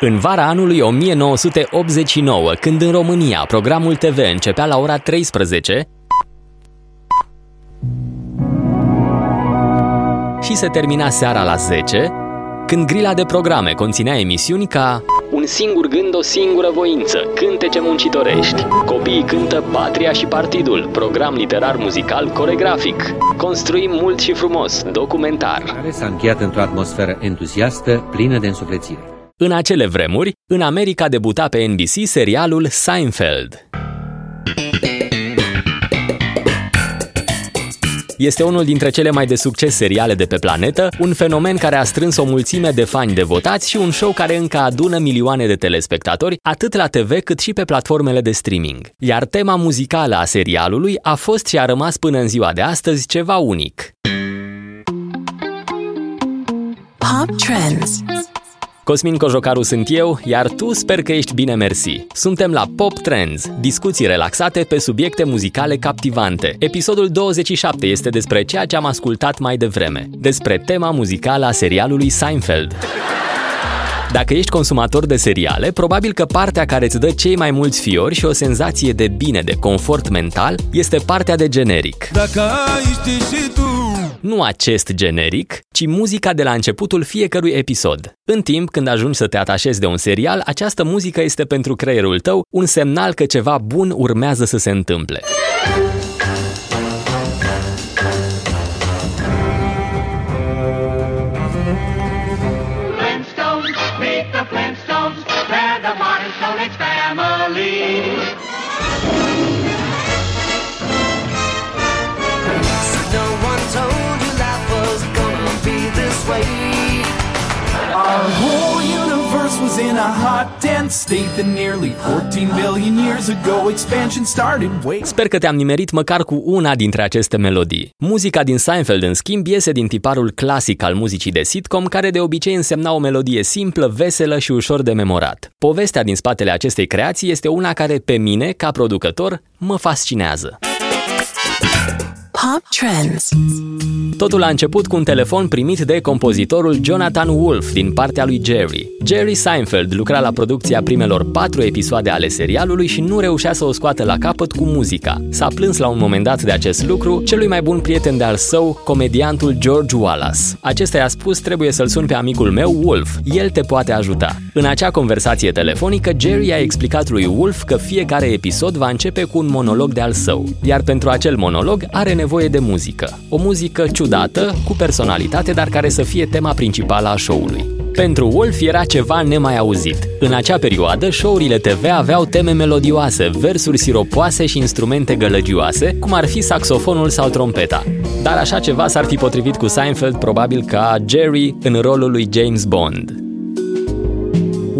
În vara anului 1989, când în România programul TV începea la ora 13 și se termina seara la 10, când grila de programe conținea emisiuni ca Un singur gând, o singură voință, cântece muncitorești, copiii cântă Patria și Partidul, program literar muzical coregrafic, construim mult și frumos, documentar. Care s-a încheiat într-o atmosferă entuziastă, plină de însuflețire. În acele vremuri, în America debuta pe NBC serialul Seinfeld. Este unul dintre cele mai de succes seriale de pe planetă, un fenomen care a strâns o mulțime de fani devotați și un show care încă adună milioane de telespectatori, atât la TV cât și pe platformele de streaming. Iar tema muzicală a serialului a fost și a rămas până în ziua de astăzi ceva unic. Pop Trends. Cosmin Cojocaru sunt eu, iar tu sper că ești bine mersi. Suntem la Pop Trends, discuții relaxate pe subiecte muzicale captivante. Episodul 27 este despre ceea ce am ascultat mai devreme, despre tema muzicală a serialului Seinfeld. Dacă ești consumator de seriale, probabil că partea care îți dă cei mai mulți fiori și o senzație de bine, de confort mental, este partea de generic. Dacă ai ști și tu Nu acest generic, ci muzica de la începutul fiecărui episod. În timp, când ajungi să te atașezi de un serial, această muzică este pentru creierul tău un semnal că ceva bun urmează să se întâmple. Flintstones, meet the Flintstones. They're the modern Stone Age family. In a hot, dense state that nearly 14 billion years ago expansion started. Wait. Sper că te-am nimerit măcar cu una dintre aceste melodii. Muzica din Seinfeld, în schimb, iese din tiparul clasic al muzicii de sitcom, care de obicei însemna o melodie simplă, veselă și ușor de memorat. Povestea din spatele acestei creații este una care, pe mine, ca producător, mă fascinează. Pop Trends. Totul a început cu un telefon primit de compozitorul Jonathan Wolf din partea lui Jerry. Jerry Seinfeld lucra la producția primelor patru episoade ale serialului și nu reușea să o scoată la capăt cu muzica. S-a plâns la un moment dat de acest lucru celui mai bun prieten de al său, comediantul George Wallace. Acesta i-a spus trebuie să-l sun pe amicul meu, Wolf, el te poate ajuta. În acea conversație telefonică, Jerry a explicat lui Wolf că fiecare episod va începe cu un monolog de al său, iar pentru acel monolog are nevoie de muzică. O muzică ciudată, cu personalitate, dar care să fie tema principală a show-ului. Pentru Wolf era ceva nemai auzit. În acea perioadă, show-urile TV aveau teme melodioase, versuri siropoase și instrumente gălăgioase, cum ar fi saxofonul sau trompeta. Dar așa ceva s-ar fi potrivit cu Seinfeld probabil ca Jerry în rolul lui James Bond.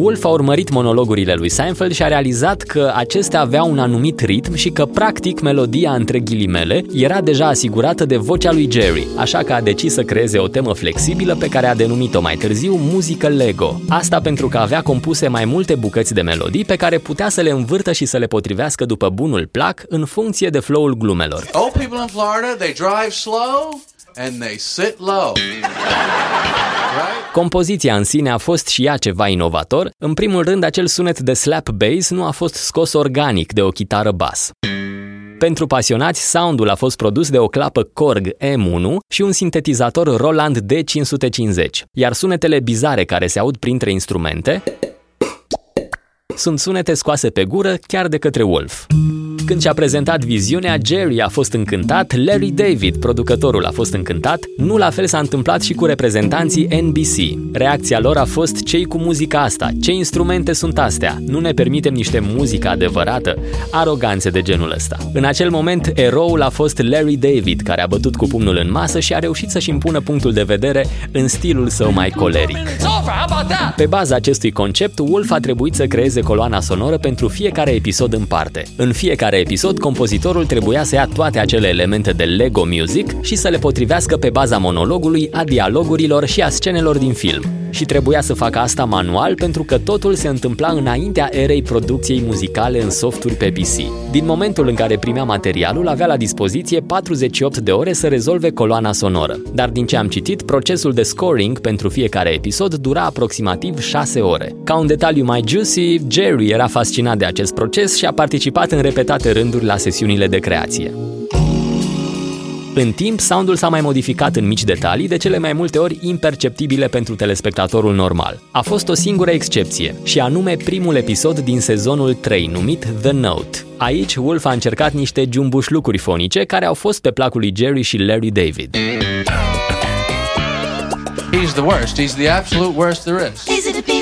Wolf a urmărit monologurile lui Seinfeld și a realizat că acestea aveau un anumit ritm și că, practic, melodia între ghilimele era deja asigurată de vocea lui Jerry, așa că a decis să creeze o temă flexibilă pe care a denumit-o mai târziu muzică Lego. Asta pentru că avea compuse mai multe bucăți de melodii pe care putea să le învârtă și să le potrivească după bunul plac în funcție de flow-ul glumelor. Old people in Florida, they drive slow and they sit low. Right? Compoziția în sine a fost și ea ceva inovator. În primul rând, acel sunet de slap bass nu a fost scos organic de o chitară bas. Pentru pasionați, soundul a fost produs de o clapă Korg M1 și un sintetizator Roland D550, iar sunetele bizare care se aud printre instrumente sunt sunete scoase pe gură chiar de către Wolf. Când și-a prezentat viziunea, Jerry a fost încântat, Larry David, producătorul, a fost încântat, nu la fel s-a întâmplat și cu reprezentanții NBC. Reacția lor a fost cei cu muzica asta, ce instrumente sunt astea, nu ne permitem niște muzică adevărată, aroganțe de genul ăsta. În acel moment, eroul a fost Larry David, care a bătut cu pumnul în masă și a reușit să-și impună punctul de vedere în stilul său mai coleric. Pe baza acestui concept, Wolf a trebuit să creeze coloana sonoră pentru fiecare episod în parte. În fiecare episod, compozitorul trebuia să ia toate acele elemente de Lego Music și să le potrivească pe baza monologului, a dialogurilor și a scenelor din film. Și trebuia să facă asta manual pentru că totul se întâmpla înaintea erei producției muzicale în softuri pe PC. Din momentul în care primea materialul, avea la dispoziție 48 de ore să rezolve coloana sonoră. Dar din ce am citit, procesul de scoring pentru fiecare episod dura aproximativ 6 ore. Ca un detaliu mai juicy, Jerry era fascinat de acest proces și a participat în repetate rânduri la sesiunile de creație. În timp, soundul s-a mai modificat în mici detalii, de cele mai multe ori imperceptibile pentru telespectatorul normal. A fost o singură excepție, și anume primul episod din sezonul 3, numit The Note. Aici, Wolf a încercat niște jumbușlucuri fonice care au fost pe placul lui Jerry și Larry David. He's the worst. He's the absolute worst there is.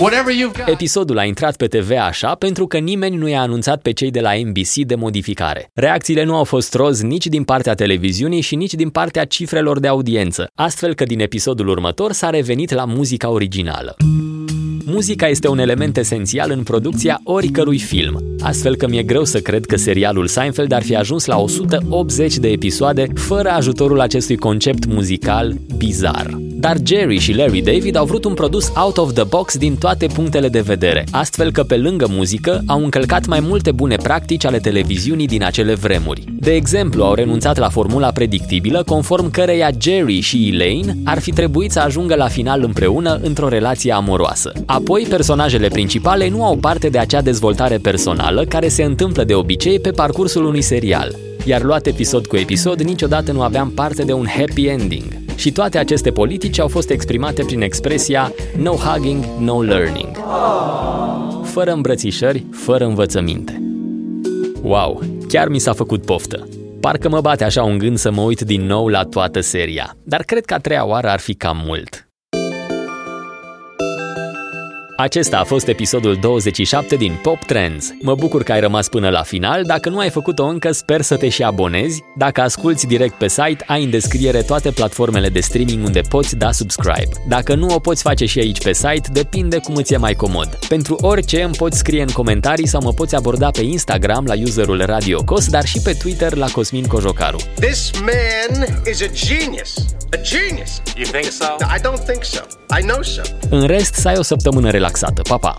Whatever you've got. Episodul a intrat pe TV așa pentru că nimeni nu i-a anunțat pe cei de la NBC de modificare. Reacțiile nu au fost roz nici din partea televiziunii și nici din partea cifrelor de audiență, astfel că din episodul următor s-a revenit la muzica originală. Muzica este un element esențial în producția oricărui film, astfel că mi-e greu să cred că serialul Seinfeld ar fi ajuns la 180 de episoade fără ajutorul acestui concept muzical bizar. Dar Jerry și Larry David au vrut un produs out of the box din toate punctele de vedere, astfel că pe lângă muzică au încălcat mai multe bune practici ale televiziunii din acele vremuri. De exemplu, au renunțat la formula predictibilă conform căreia Jerry și Elaine ar fi trebuit să ajungă la final împreună într-o relație amoroasă. Apoi, personajele principale nu au parte de acea dezvoltare personală care se întâmplă de obicei pe parcursul unui serial. Iar luat episod cu episod, niciodată nu aveam parte de un happy ending. Și toate aceste politici au fost exprimate prin expresia no hugging, no learning. Fără îmbrățișări, fără învățăminte. Wow, chiar mi s-a făcut poftă. Parcă mă bate așa un gând să mă uit din nou la toată seria, dar cred că a treia oară ar fi cam mult. Acesta a fost episodul 27 din Pop Trends. Mă bucur că ai rămas până la final. Dacă nu ai făcut-o încă, sper să te și abonezi. Dacă asculti direct pe site, ai în descriere toate platformele de streaming unde poți da subscribe. Dacă nu o poți face și aici pe site, depinde cum îți e mai comod. Pentru orice îmi poți scrie în comentarii sau mă poți aborda pe Instagram la userul Radio Cos, dar și pe Twitter la Cosmin Cojocaru. This man is a genius. A genius. You think so? No, I don't think so. I know so. În rest, să ai o săptămână relaxată. Pa, pa!